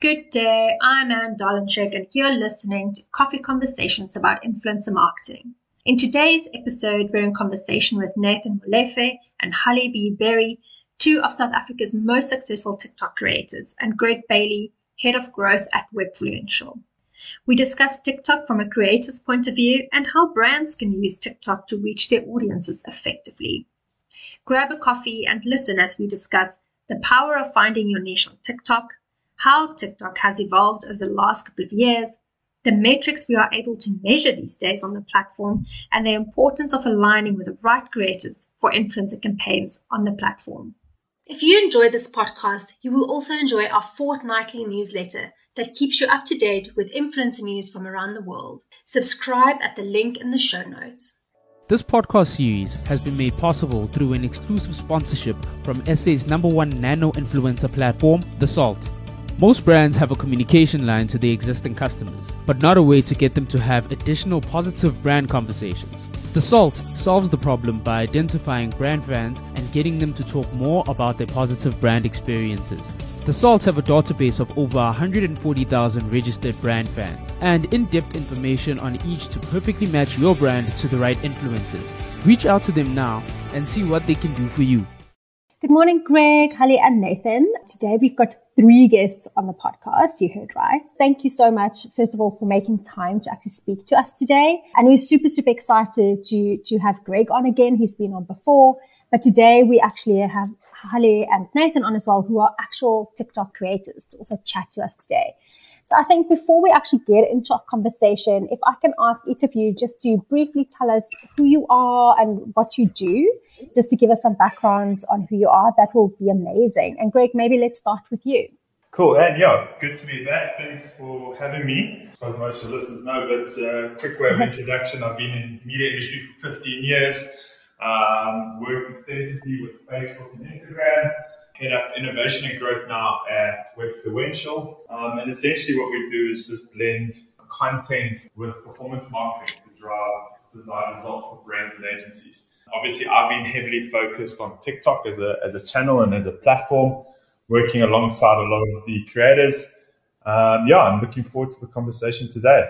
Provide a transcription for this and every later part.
Good day, I'm Anne Dolenchik, and you're listening to Coffee Conversations about Influencer Marketing. In today's episode, we're in conversation with Nathan Molefe and Halle B. Berry, two of South Africa's most successful TikTok creators, and Greg Bailey, Head of Growth at Webfluential. We discuss TikTok from a creator's point of view and how brands can use TikTok to reach their audiences effectively. Grab a coffee and listen as we discuss the power of finding your niche on TikTok, how TikTok has evolved over the last couple of years, the metrics we are able to measure these days on the platform, and the importance of aligning with the right creators for influencer campaigns on the platform. If you enjoy this podcast, you will also enjoy our fortnightly newsletter that keeps you up to date with influencer news from around the world. Subscribe at the link in the show notes. This podcast series has been made possible through an exclusive sponsorship from SA's number one nano influencer platform, The Salt. Most brands have a communication line to their existing customers, but not a way to get them to have additional positive brand conversations. The Salt solves the problem by identifying brand fans and getting them to talk more about their positive brand experiences. The Salts have a database of over 140,000 registered brand fans and in depth information on each to perfectly match your brand to the right influencers. Reach out to them now and see what they can do for you. Good morning, Greg, Halle, and Nathan. Today we've got three guests on the podcast. You heard right. Thank you so much, first of all, for making time to actually speak to us today. And we're super, super excited to, to have Greg on again. He's been on before, but today we actually have Halle and Nathan on as well, who are actual TikTok creators to also chat to us today. So I think before we actually get into our conversation, if I can ask each of you just to briefly tell us who you are and what you do, just to give us some background on who you are, that will be amazing. And Greg, maybe let's start with you. Cool, and yeah, good to be back. Thanks for having me. As most of the listeners know, but uh, quick way of introduction, I've been in media industry for 15 years, um, worked extensively with Facebook and Instagram, head up innovation and growth now at Webfluential. Um, and essentially what we do is just blend content with performance marketing to drive desired results for brands and agencies. Obviously, I've been heavily focused on TikTok as a, as a channel and as a platform, working alongside a lot of the creators. Um, yeah, I'm looking forward to the conversation today.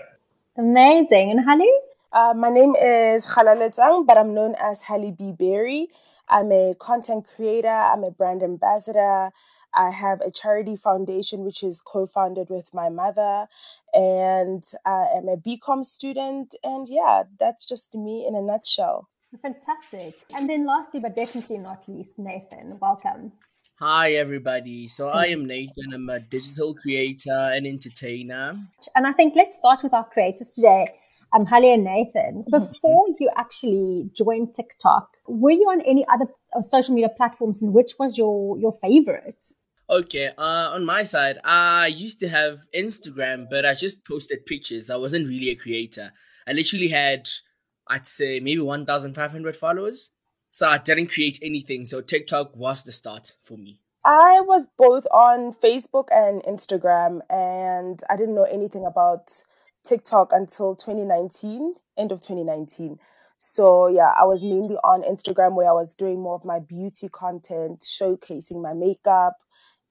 Amazing. And Halle? Uh, my name is Halale Zhang, but I'm known as Halle B. Berry. I'm a content creator, I'm a brand ambassador. I have a charity foundation which is co founded with my mother, and I am a BCom student. And yeah, that's just me in a nutshell. Fantastic. And then, lastly, but definitely not least, Nathan, welcome. Hi, everybody. So, I am Nathan. I'm a digital creator and entertainer. And I think let's start with our creators today. I'm Halle and Nathan. Mm-hmm. Before you actually joined TikTok, were you on any other uh, social media platforms and which was your, your favorite? Okay, uh, on my side, I used to have Instagram, but I just posted pictures. I wasn't really a creator. I literally had, I'd say, maybe 1,500 followers. So I didn't create anything. So TikTok was the start for me. I was both on Facebook and Instagram, and I didn't know anything about TikTok until 2019, end of 2019. So yeah, I was mainly on Instagram where I was doing more of my beauty content, showcasing my makeup,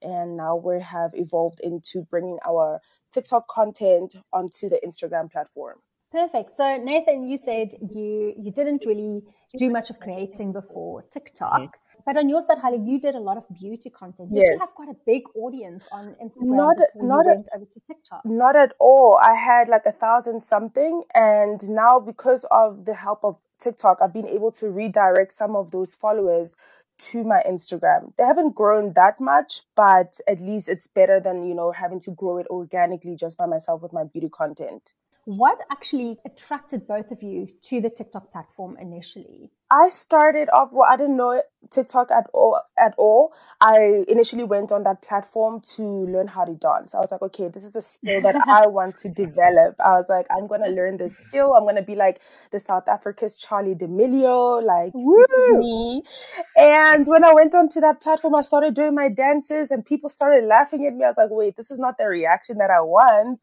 and now we have evolved into bringing our TikTok content onto the Instagram platform. Perfect. So Nathan, you said you you didn't really do much of creating before TikTok. Mm-hmm. But on your side, Halle, you did a lot of beauty content. Did yes. you have quite a big audience on Instagram not, not at, over to TikTok? Not at all. I had like a thousand something. And now because of the help of TikTok, I've been able to redirect some of those followers to my Instagram. They haven't grown that much, but at least it's better than, you know, having to grow it organically just by myself with my beauty content. What actually attracted both of you to the TikTok platform initially? I started off well, I didn't know TikTok at all at all. I initially went on that platform to learn how to dance. I was like, okay, this is a skill that I want to develop. I was like, I'm gonna learn this skill. I'm gonna be like the South Africa's Charli D'Amelio, like Woo! this is me. And when I went onto that platform, I started doing my dances and people started laughing at me. I was like, wait, this is not the reaction that I want.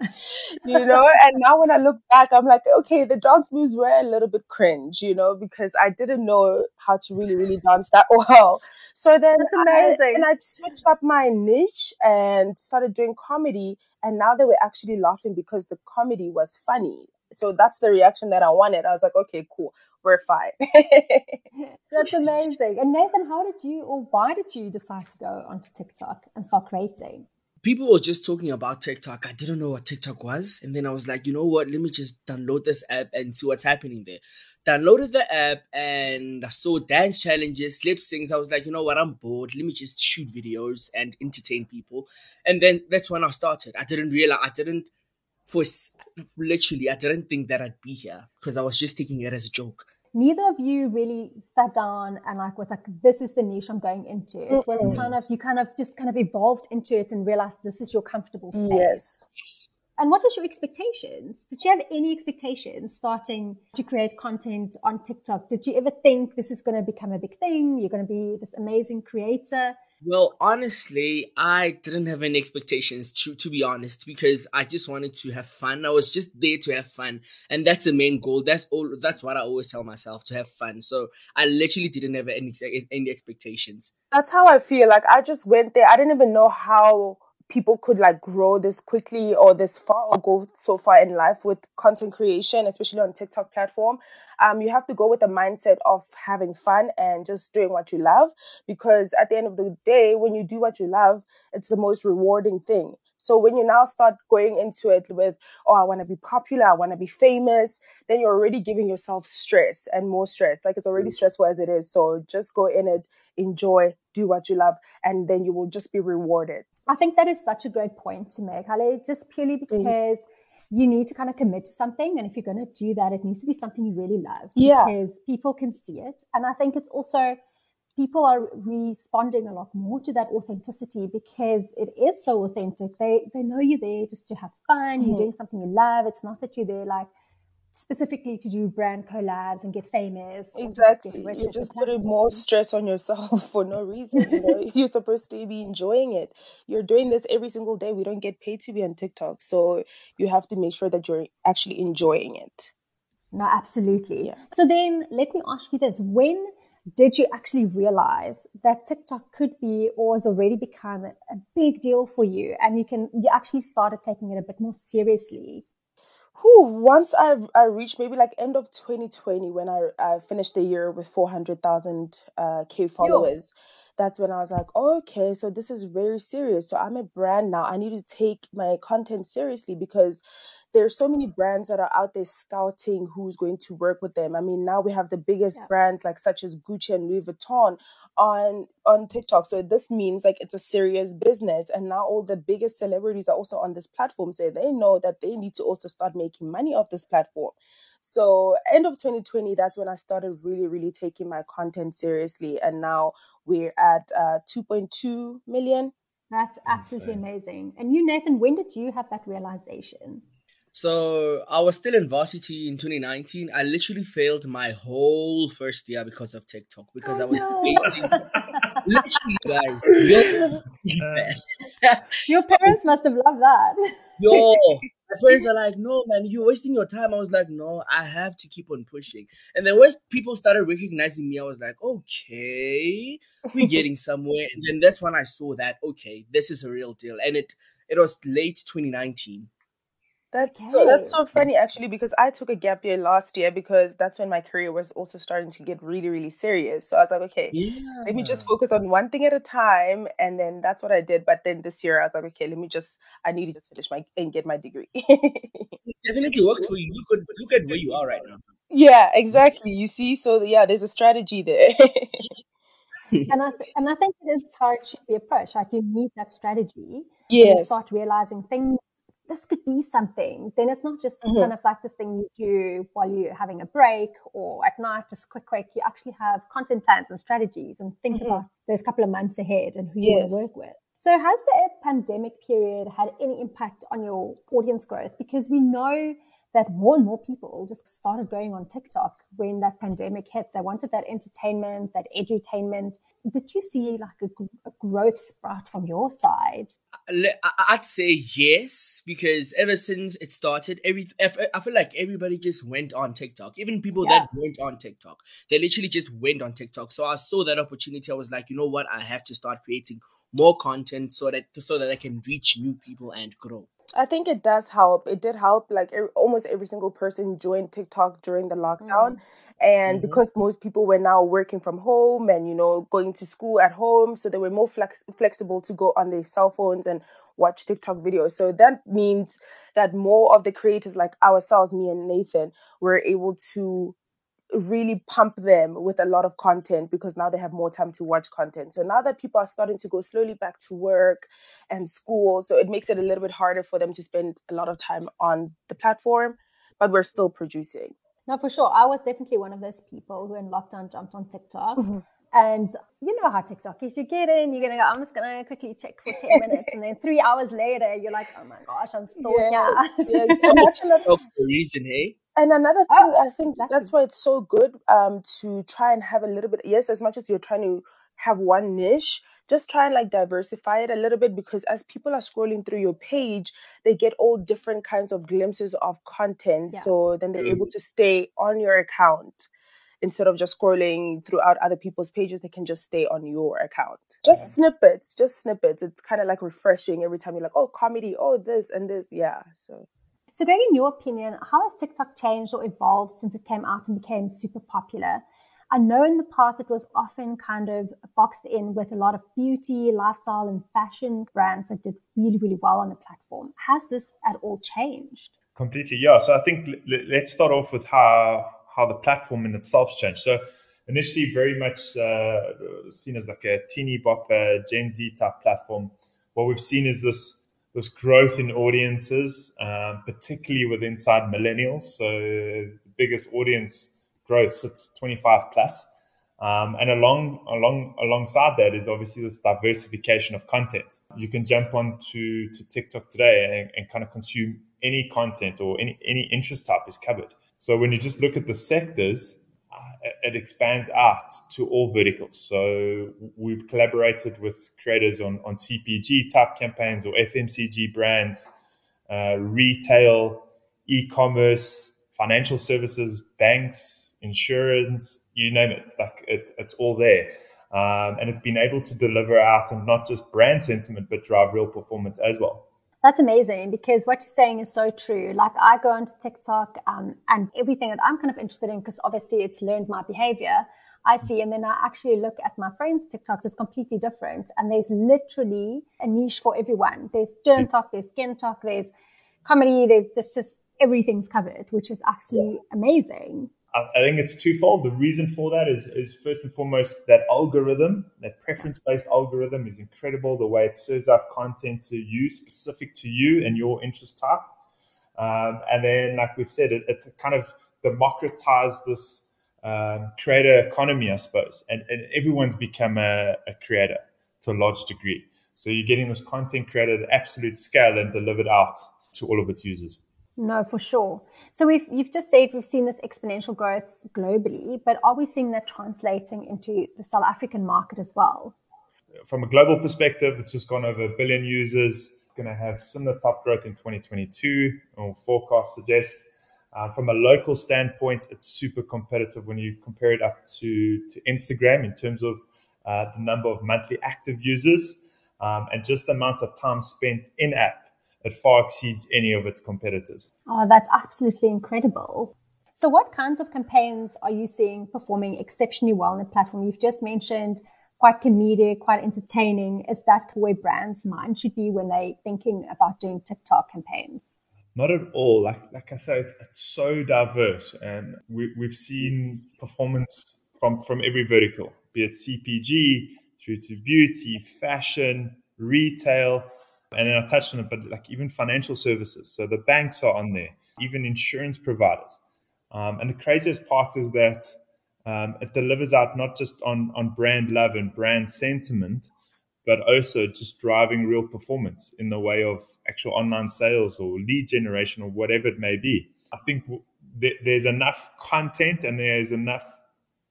you know? And now when I look back, I'm like, okay, the dance moves were a little bit cringe, you know, because I didn't didn't know how to really, really dance that well. So then That's amazing. I, and I switched up my niche and started doing comedy. And now they were actually laughing because the comedy was funny. So that's the reaction that I wanted. I was like, okay, cool, we're fine. That's amazing. And Nathan, how did you or why did you decide to go onto TikTok and start creating? People were just talking about TikTok. I didn't know what TikTok was. And then I was like, you know what? Let me just download this app and see what's happening there. Downloaded the app and I saw dance challenges, lip syncs. I was like, you know what? I'm bored. Let me just shoot videos and entertain people. And then that's when I started. I didn't realize, I didn't, for literally, I didn't think that I'd be here because I was just taking it as a joke neither of you really sat down and like was like this is the niche i'm going into. It was mm-hmm. kind of you kind of just kind of evolved into it and realized this is your comfortable space. Yes. And what was your expectations? Did you have any expectations starting to create content on tiktok? Did you ever think this is going to become a big thing? You're going to be this amazing creator well, honestly, I didn't have any expectations to to be honest because I just wanted to have fun. I was just there to have fun, and that's the main goal. That's all. That's what I always tell myself to have fun. So I literally didn't have any any expectations. That's how I feel. Like I just went there. I didn't even know how people could like grow this quickly or this far or go so far in life with content creation, especially on TikTok platform. Um, you have to go with the mindset of having fun and just doing what you love because at the end of the day, when you do what you love, it's the most rewarding thing. So when you now start going into it with, oh, I want to be popular, I want to be famous, then you're already giving yourself stress and more stress. Like it's already mm. stressful as it is. So just go in it, enjoy, do what you love, and then you will just be rewarded. I think that is such a great point to make, Hale, just purely mm. because mm. You need to kind of commit to something. And if you're going to do that, it needs to be something you really love. Yeah. Because people can see it. And I think it's also, people are responding a lot more to that authenticity because it is so authentic. They, they know you're there just to have fun. Mm. You're doing something you love. It's not that you're there like, specifically to do brand collabs and get famous. Exactly. You're just putting more stress on yourself for no reason. You know, you're supposed to be enjoying it. You're doing this every single day. We don't get paid to be on TikTok. So you have to make sure that you're actually enjoying it. No, absolutely. Yeah. So then let me ask you this. When did you actually realize that TikTok could be or has already become a big deal for you and you can you actually started taking it a bit more seriously? Whew, once I I reached maybe like end of 2020 when I I finished the year with 400,000 uh, k followers. Yo. That's when I was like, oh, okay, so this is very serious. So I'm a brand now. I need to take my content seriously because there's so many brands that are out there scouting who's going to work with them. I mean, now we have the biggest yeah. brands like such as Gucci and Louis Vuitton on on TikTok. So this means like it's a serious business. And now all the biggest celebrities are also on this platform. So they know that they need to also start making money off this platform. So end of 2020, that's when I started really, really taking my content seriously. And now we're at uh, 2.2 million. That's absolutely amazing. And you, Nathan, when did you have that realization? So I was still in varsity in 2019. I literally failed my whole first year because of TikTok because oh, I was no. literally guys. Your, your parents must have loved that. Yo, my parents are like, no man, you're wasting your time. I was like, no, I have to keep on pushing. And then once people started recognizing me, I was like, okay, we're getting somewhere. And then that's when I saw that okay, this is a real deal. And it it was late 2019. That's okay. so that's so funny actually because I took a gap year last year because that's when my career was also starting to get really really serious. So I was like, okay, yeah. let me just focus on one thing at a time, and then that's what I did. But then this year I was like, okay, let me just I need to just finish my and get my degree. definitely worked for you. Look at look at where you are right now. Yeah, exactly. You see, so yeah, there's a strategy there. and I th- and I think it is how it should be approached. Like you need that strategy. Yes. start realizing things this could be something, then it's not just mm-hmm. kind of like this thing you do while you're having a break or at night, just quick, quick. You actually have content plans and strategies and think mm-hmm. about those couple of months ahead and who yes. you want to work with. So has the pandemic period had any impact on your audience growth? Because we know that more and more people just started going on TikTok when that pandemic hit. They wanted that entertainment, that edutainment. Did you see like a, a growth sprout from your side? I'd say yes, because ever since it started, every I feel like everybody just went on TikTok. Even people yeah. that went on TikTok, they literally just went on TikTok. So I saw that opportunity. I was like, you know what? I have to start creating more content so that so that I can reach new people and grow. I think it does help. It did help. Like er, almost every single person joined TikTok during the lockdown. Mm. And mm-hmm. because most people were now working from home and, you know, going to school at home, so they were more flex- flexible to go on their cell phones and watch TikTok videos. So that means that more of the creators like ourselves, me and Nathan, were able to really pump them with a lot of content because now they have more time to watch content. So now that people are starting to go slowly back to work and school, so it makes it a little bit harder for them to spend a lot of time on the platform, but we're still producing. No, for sure. I was definitely one of those people who in lockdown jumped on TikTok. Mm-hmm. And you know how TikTok is. You get in, you're gonna go, I'm just gonna quickly check for 10 minutes. And then three hours later, you're like, oh my gosh, I'm still yeah. here. Yes. And that's another reason, hey? And another thing, oh, I think exactly. that's why it's so good um, to try and have a little bit. Yes, as much as you're trying to have one niche, just try and like diversify it a little bit because as people are scrolling through your page, they get all different kinds of glimpses of content. Yeah. So then they're mm. able to stay on your account instead of just scrolling throughout other people's pages, they can just stay on your account. Just yeah. snippets, just snippets. It's kind of like refreshing every time you're like, oh, comedy, oh, this and this. Yeah. So so, Greg, in your opinion, how has TikTok changed or evolved since it came out and became super popular? I know in the past it was often kind of boxed in with a lot of beauty, lifestyle, and fashion brands that did really, really well on the platform. Has this at all changed? Completely, yeah. So I think let's start off with how how the platform in itself changed. So initially, very much uh, seen as like a teeny bop uh, Gen Z type platform. What we've seen is this this growth in audiences, um, particularly with inside millennials. So the biggest audience growth sits 25 plus. Um, and along, along, alongside that is obviously this diversification of content. You can jump onto to TikTok today and, and kind of consume any content or any, any interest type is covered. So when you just look at the sectors, it expands out to all verticals. So we've collaborated with creators on, on CPG type campaigns or FMCG brands, uh, retail, e-commerce, financial services, banks, insurance, you name it. Like it, it's all there. Um, and it's been able to deliver out and not just brand sentiment, but drive real performance as well. That's amazing because what you're saying is so true. Like I go onto TikTok um, and everything that I'm kind of interested in, because obviously it's learned my behavior. I see, and then I actually look at my friends' TikToks. It's completely different, and there's literally a niche for everyone. There's germ talk, there's skin talk, there's comedy, there's just just everything's covered, which is actually amazing. I think it's twofold. The reason for that is, is first and foremost that algorithm, that preference based algorithm is incredible. The way it serves up content to you, specific to you and your interest type. Um, and then, like we've said, it, it's kind of democratized this um, creator economy, I suppose. And, and everyone's become a, a creator to a large degree. So you're getting this content created at absolute scale and delivered out to all of its users. No, for sure. So we've you've just said we've seen this exponential growth globally, but are we seeing that translating into the South African market as well? From a global perspective, it's just gone over a billion users. It's going to have similar top growth in 2022, or forecasts suggest. Uh, from a local standpoint, it's super competitive when you compare it up to, to Instagram in terms of uh, the number of monthly active users um, and just the amount of time spent in app it far exceeds any of its competitors. Oh, that's absolutely incredible. So, what kinds of campaigns are you seeing performing exceptionally well on the platform? You've just mentioned quite comedic, quite entertaining. Is that where brands' mind should be when they're thinking about doing TikTok campaigns? Not at all. Like like I said, it's, it's so diverse, and we, we've seen performance from from every vertical, be it CPG through to beauty, fashion, retail and then I touched on it, but like even financial services. So the banks are on there, even insurance providers. Um, and the craziest part is that um, it delivers out not just on, on brand love and brand sentiment, but also just driving real performance in the way of actual online sales or lead generation or whatever it may be. I think th- there's enough content and there's enough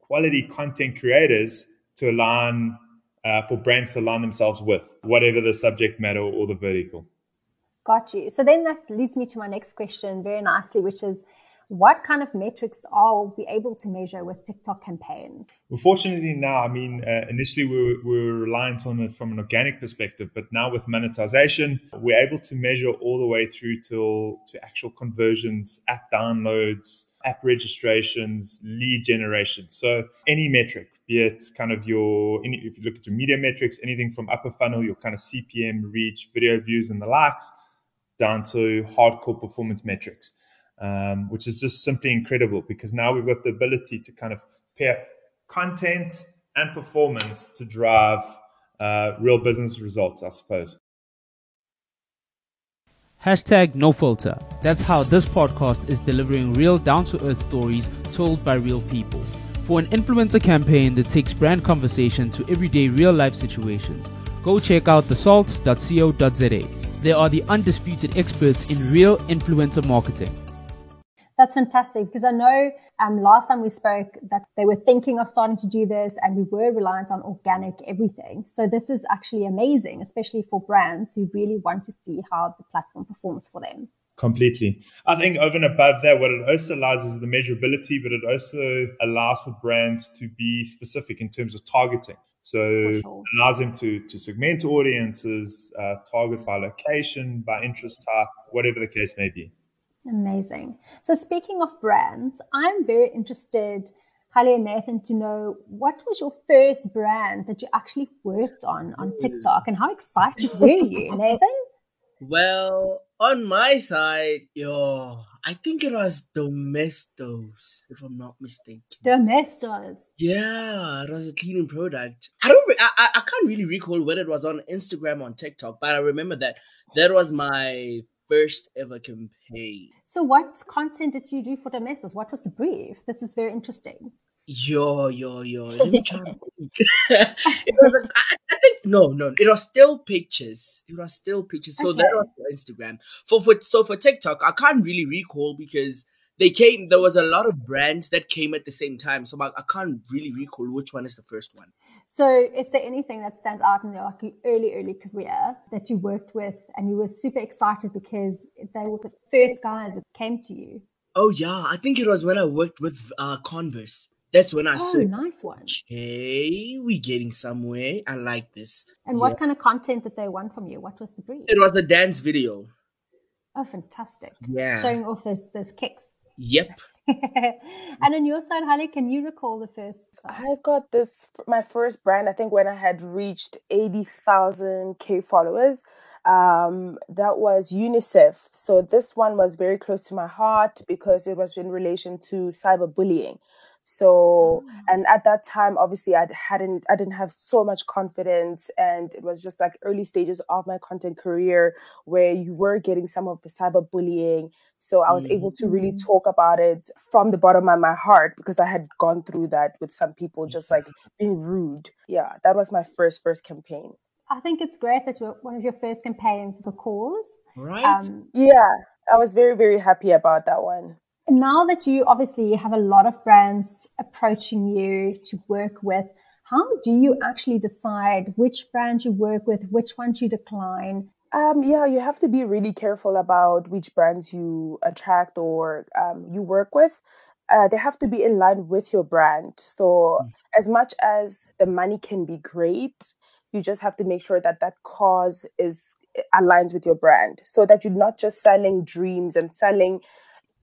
quality content creators to align uh, for brands to align themselves with whatever the subject matter or the vertical. Got you. So then that leads me to my next question very nicely, which is what kind of metrics are we able to measure with TikTok campaigns? Well, fortunately now, I mean, uh, initially we were, we were reliant on it from an organic perspective, but now with monetization, we're able to measure all the way through till to actual conversions, app downloads, app registrations, lead generation. So any metric, be it kind of your, any, if you look at your media metrics, anything from upper funnel, your kind of CPM, reach, video views, and the likes, down to hardcore performance metrics um, which is just simply incredible because now we've got the ability to kind of pair content and performance to drive uh, real business results, I suppose. Hashtag no filter. That's how this podcast is delivering real down to earth stories told by real people. For an influencer campaign that takes brand conversation to everyday real life situations, go check out thesalt.co.za. They are the undisputed experts in real influencer marketing. That's fantastic because I know um, last time we spoke that they were thinking of starting to do this and we were reliant on organic everything. So this is actually amazing, especially for brands who really want to see how the platform performs for them. Completely. I think over and above that, what it also allows is the measurability, but it also allows for brands to be specific in terms of targeting. So sure. it allows them to, to segment audiences, uh, target by location, by interest type, whatever the case may be. Amazing. So speaking of brands, I'm very interested, Holly and Nathan, to know what was your first brand that you actually worked on on hmm. TikTok and how excited were you, Nathan? Well, on my side, yo, I think it was Domestos, if I'm not mistaken. Domestos. Yeah, it was a cleaning product. I don't, re- I, I can't really recall whether it was on Instagram or on TikTok, but I remember that that was my first ever campaign. So, what content did you do for the Domestos? What was the brief? This is very interesting. Yo, yo, yo. Let me try. it was I think no, no. It was still pictures. It was still pictures. So okay. that was for Instagram. For for so for TikTok, I can't really recall because they came. There was a lot of brands that came at the same time. So I, I can't really recall which one is the first one. So, is there anything that stands out in your like early, early career that you worked with and you were super excited because they were the first guys that came to you? Oh yeah, I think it was when I worked with uh, Converse. That's when I oh, saw. nice one. Hey, we're getting somewhere. I like this. And what kind of content did they want from you? What was the brief? It was a dance video. Oh, fantastic! Yeah, showing off those those kicks. Yep. and on your side, Holly, can you recall the first? Time? I got this my first brand. I think when I had reached eighty thousand k followers. Um, that was UNICEF. So this one was very close to my heart because it was in relation to cyberbullying. So, mm. and at that time, obviously, I hadn't, I didn't have so much confidence, and it was just like early stages of my content career where you were getting some of the cyberbullying. So I was mm. able to really mm. talk about it from the bottom of my heart because I had gone through that with some people just like being rude. Yeah, that was my first first campaign. I think it's great that you're one of your first campaigns is a cause. Right. Um, yeah, I was very very happy about that one now that you obviously have a lot of brands approaching you to work with, how do you actually decide which brands you work with, which ones you decline? Um, yeah, you have to be really careful about which brands you attract or um, you work with. Uh, they have to be in line with your brand. So, mm. as much as the money can be great, you just have to make sure that that cause is aligns with your brand, so that you're not just selling dreams and selling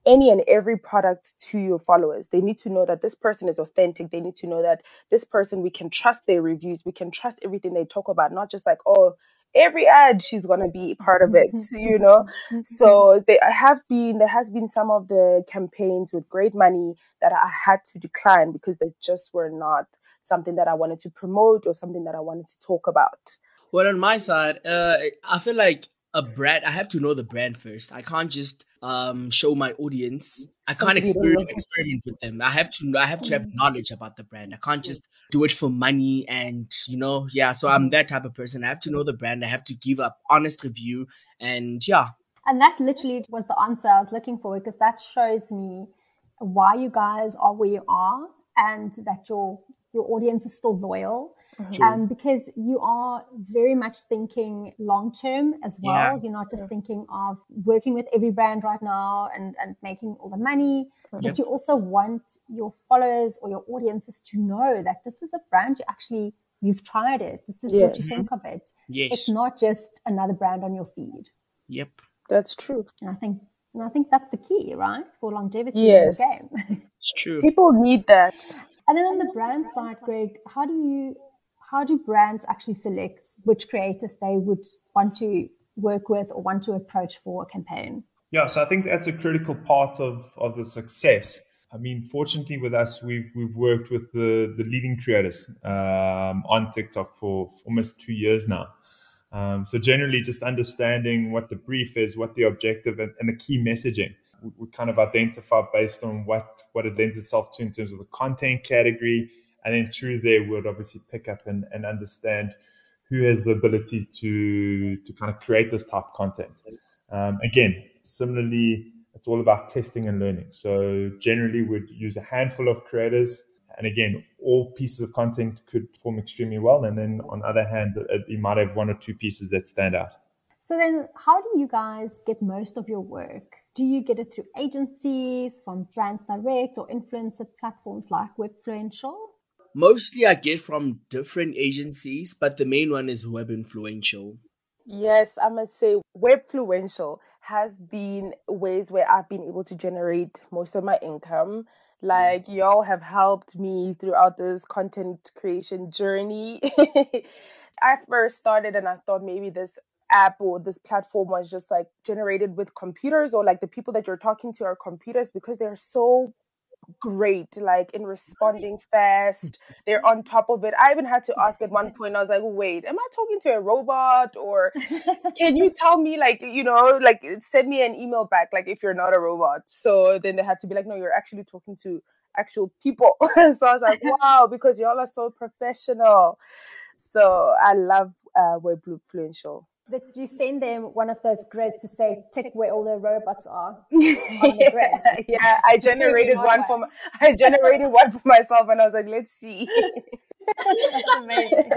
any and every product to your followers. They need to know that this person is authentic. They need to know that this person, we can trust their reviews. We can trust everything they talk about, not just like, oh, every ad she's going to be part of it, mm-hmm. you know? Mm-hmm. So mm-hmm. they have been, there has been some of the campaigns with great money that I had to decline because they just were not something that I wanted to promote or something that I wanted to talk about. Well, on my side, uh, I feel like a brand, I have to know the brand first. I can't just um, show my audience. I can't experiment, experiment with them. I have to I have to have mm. knowledge about the brand. I can't just do it for money and you know, yeah. So I'm that type of person. I have to know the brand. I have to give up honest review and yeah. And that literally was the answer I was looking for because that shows me why you guys are where you are and that your your audience is still loyal. Mm-hmm. Um, because you are very much thinking long term as well. Yeah. You're not just thinking of working with every brand right now and, and making all the money, yep. but you also want your followers or your audiences to know that this is a brand you actually you've tried it. This is yes. what you think of it. Yes. It's not just another brand on your feed. Yep. That's true. And I think and I think that's the key, right? For longevity yes. in the game. It's true. People need that. And then on the brand side, Greg, how do you how do brands actually select which creators they would want to work with or want to approach for a campaign? Yeah, so I think that's a critical part of, of the success. I mean, fortunately with us, we've, we've worked with the, the leading creators um, on TikTok for almost two years now. Um, so generally just understanding what the brief is, what the objective and, and the key messaging. We, we, kind of identify based on what, what it lends itself to in terms of the content category. And then through there, we'll obviously pick up and, and understand who has the ability to, to kind of create this type of content. Um, again, similarly, it's all about testing and learning. So generally, we'd use a handful of creators, and again, all pieces of content could perform extremely well. And then on the other hand, you might have one or two pieces that stand out. So then, how do you guys get most of your work? Do you get it through agencies, from brands direct, or influencer platforms like Webfluential? Mostly, I get from different agencies, but the main one is Web Influential. Yes, I must say, Webfluential has been ways where I've been able to generate most of my income. Mm. Like, y'all have helped me throughout this content creation journey. I first started and I thought maybe this app or this platform was just like generated with computers or like the people that you're talking to are computers because they're so great like in responding fast. They're on top of it. I even had to ask at one point i was like wait am i talking to a robot or can you tell me like you know like send me an email back like if you're not a robot? So then they had to be like no you're actually talking to actual people. So i was like wow because y'all are so professional. So i love uh Webfluential that you send them one of those grids to say tick where all the robots are yeah, yeah, I generated one for my, I generated one for myself and I was like, let's see. That's amazing.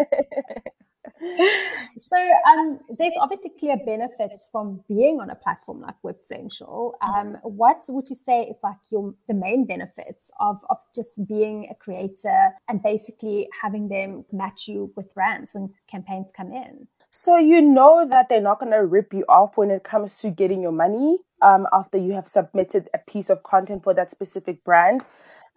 so um, there's obviously clear benefits from being on a platform like Webfluential. Um, what would you say is like your the main benefits of, of just being a creator and basically having them match you with brands when campaigns come in? So you know that they're not going to rip you off when it comes to getting your money um, after you have submitted a piece of content for that specific brand.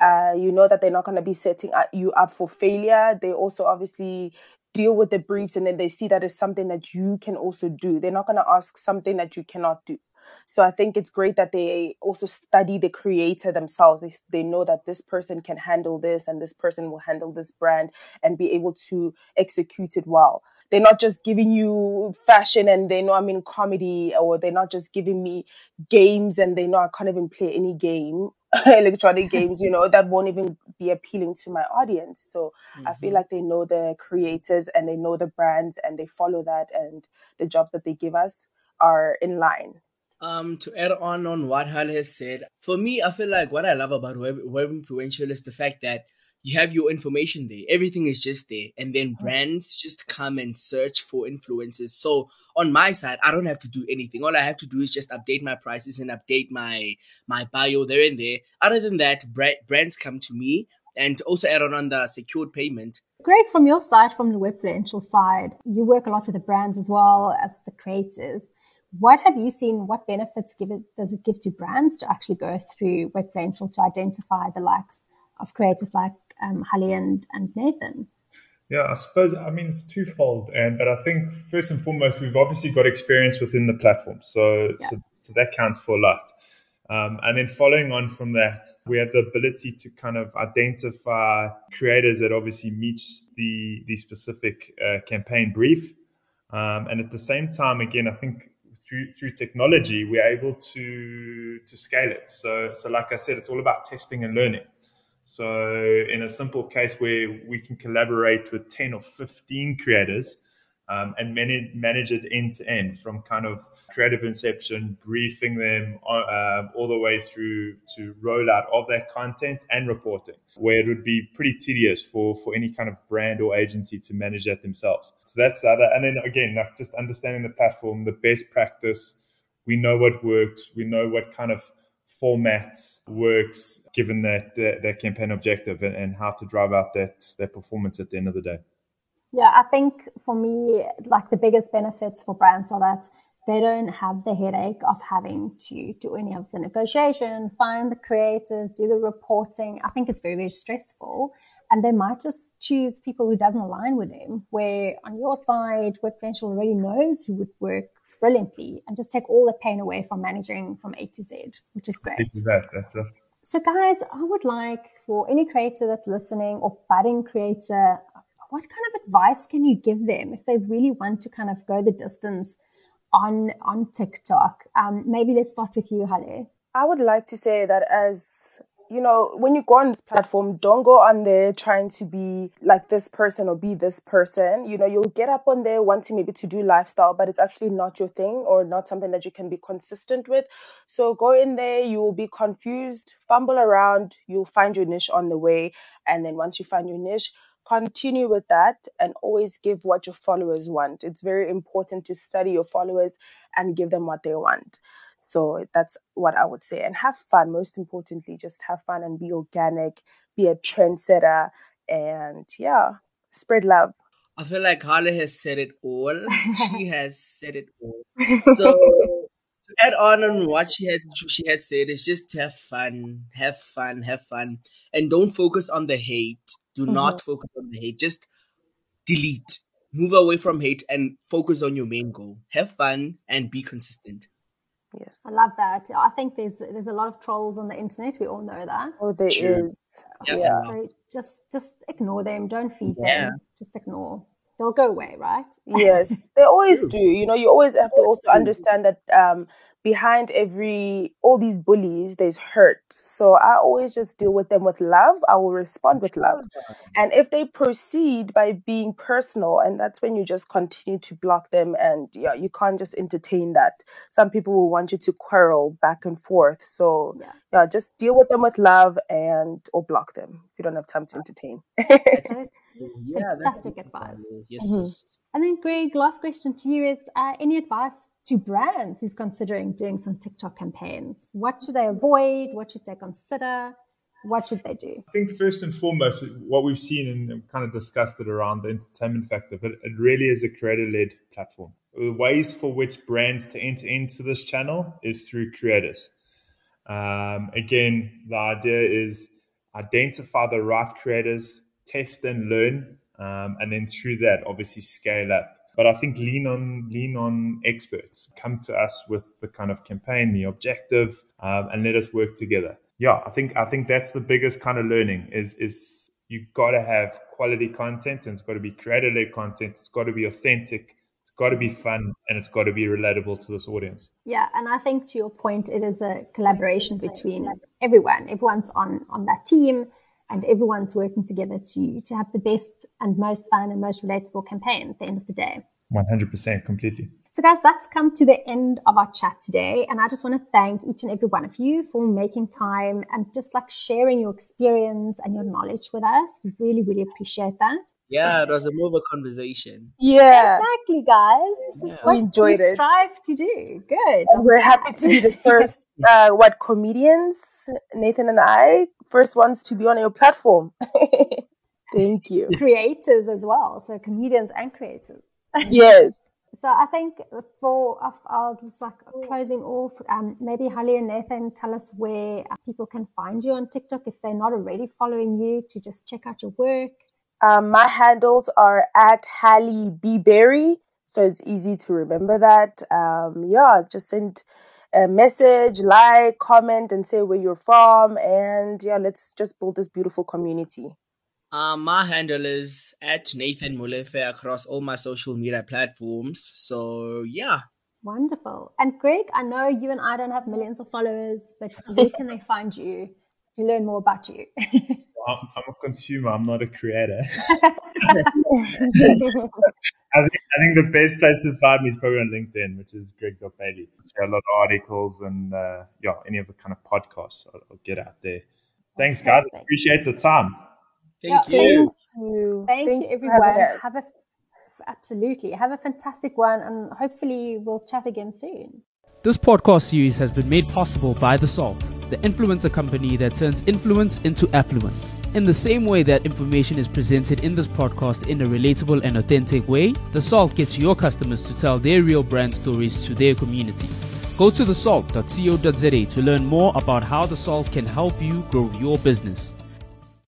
Uh, you know that they're not going to be setting you up for failure. They also obviously deal with the briefs and then they see that it's something that you can also do. They're not going to ask something that you cannot do. So I think it's great that they also study the creator themselves. They, they know that this person can handle this and this person will handle this brand and be able to execute it well. They're not just giving you fashion and they know I'm in comedy or they're not just giving me games and they know I can't even play any game electronic games, you know, that won't even be appealing to my audience. So mm-hmm. I feel mm-hmm. like they know the creators and they know the brands and they follow that and the jobs that they give us are in line. Um, to add on on what Hal has said, for me, I feel like what I love about web, Webfluential is the fact that you have your information there. Everything is just there. And then mm. brands just come and search for influencers. So on my side, I don't have to do anything. All I have to do is just update my prices and update my my bio there and there. Other than that, brands come to me and also add on on the secured payment. Greg, from your side, from the web Webfluential side, you work a lot with the brands as well as the creators. What have you seen? What benefits give it, does it give to brands to actually go through Webfluential to identify the likes of creators like um, Holly and, and Nathan? Yeah, I suppose I mean it's twofold, and but I think first and foremost we've obviously got experience within the platform, so yeah. so, so, that counts for a lot. Um, and then following on from that, we have the ability to kind of identify creators that obviously meet the the specific uh, campaign brief, um, and at the same time, again, I think through through technology we're able to to scale it. So so like I said, it's all about testing and learning. So, in a simple case where we can collaborate with 10 or 15 creators, um, and manage, manage it end to end from kind of creative inception, briefing them uh, all the way through to rollout of that content and reporting, where it would be pretty tedious for, for any kind of brand or agency to manage that themselves. So that's the other. And then again, like just understanding the platform, the best practice. We know what works. We know what kind of formats works given that that, that campaign objective and, and how to drive out that that performance at the end of the day. Yeah, I think for me, like the biggest benefits for brands are that they don't have the headache of having to do any of the negotiation, find the creators, do the reporting. I think it's very, very stressful. And they might just choose people who doesn't align with them, where on your side, Webfluential already knows who would work brilliantly and just take all the pain away from managing from A to Z, which is great. That. That's, that's... So guys, I would like for any creator that's listening or budding creator, what kind of advice can you give them if they really want to kind of go the distance on on TikTok? Um, maybe let's start with you, Hale. I would like to say that as you know, when you go on this platform, don't go on there trying to be like this person or be this person. You know, you'll get up on there wanting maybe to do lifestyle, but it's actually not your thing or not something that you can be consistent with. So go in there, you will be confused, fumble around, you'll find your niche on the way. And then once you find your niche, continue with that and always give what your followers want. It's very important to study your followers and give them what they want. So that's what I would say. And have fun. Most importantly, just have fun and be organic, be a trendsetter, and yeah, spread love. I feel like Harley has said it all. she has said it all. So to add on on what she has she has said is just have fun, have fun, have fun, and don't focus on the hate. Do mm-hmm. not focus on the hate. Just delete. Move away from hate and focus on your main goal. Have fun and be consistent. Yes. I love that. I think there's there's a lot of trolls on the internet. We all know that. Oh, there True. is. Yeah. yeah. So just just ignore them. Don't feed yeah. them. Just ignore. They'll go away, right? Yes, they always do. You know, you always have to also understand that um, behind every all these bullies there's hurt. So i always just deal with them with love. I will respond with love. And if they proceed by being personal and that's when you just continue to block them and yeah you can't just entertain that. Some people will want you to quarrel back and forth. So yeah, yeah just deal with them with love and or block them if you don't have time to entertain. Yeah, fantastic advice. yes, mm-hmm. And then greg last question to you is uh, any advice to brands who's considering doing some TikTok campaigns? What should they avoid? What should they consider? What should they do? I think first and foremost, what we've seen and kind of discussed it around the entertainment factor, but it really is a creator-led platform. The ways for which brands to enter into this channel is through creators. Um, again, the idea is identify the right creators, test and learn, um, and then through that, obviously scale up but I think lean on lean on experts. Come to us with the kind of campaign, the objective, um, and let us work together. Yeah, I think I think that's the biggest kind of learning is is you've got to have quality content and it's got to be creator led content. It's got to be authentic. It's got to be fun and it's got to be relatable to this audience. Yeah, and I think to your point, it is a collaboration between everyone. Everyone's on on that team and everyone's working together to to have the best and most fun and most relatable campaign at the end of the day. 100% completely. So guys, that's come to the end of our chat today. And I just want to thank each and every one of you for making time and just like sharing your experience and your knowledge with us. We really, really appreciate that. Yeah, it was a more of a conversation. Yeah. Exactly, guys. This yeah. is what we enjoyed we it. strive to do. Good. we're happy to be the first, uh, what, comedians, Nathan and I, first ones to be on your platform. Thank you. Creators as well. So comedians and creators. Yes. so I think for I'll just like closing off, um, maybe Holly and Nathan tell us where people can find you on TikTok if they're not already following you to just check out your work. Um, my handles are at Halle B Berry, so it's easy to remember that. Um, yeah, just send a message, like, comment, and say where you're from, and yeah, let's just build this beautiful community. Uh, my handle is at Nathan Molefe across all my social media platforms. So yeah. Wonderful. And Greg, I know you and I don't have millions of followers, but where can they find you to learn more about you? I'm, I'm a consumer. I'm not a creator. I, think, I think the best place to find me is probably on LinkedIn, which is Greg Bailey. Share a lot of articles and uh, yeah, any of the kind of podcasts I'll, I'll get out there. Thanks, guys. Appreciate the time. Thank yeah, you. Thank you. Thank, Thank you, you everyone. Have a absolutely have a fantastic one, and hopefully we'll chat again soon. This podcast series has been made possible by The Salt, the influencer company that turns influence into affluence. In the same way that information is presented in this podcast in a relatable and authentic way, The Salt gets your customers to tell their real brand stories to their community. Go to thesalt.co.za to learn more about how The Salt can help you grow your business.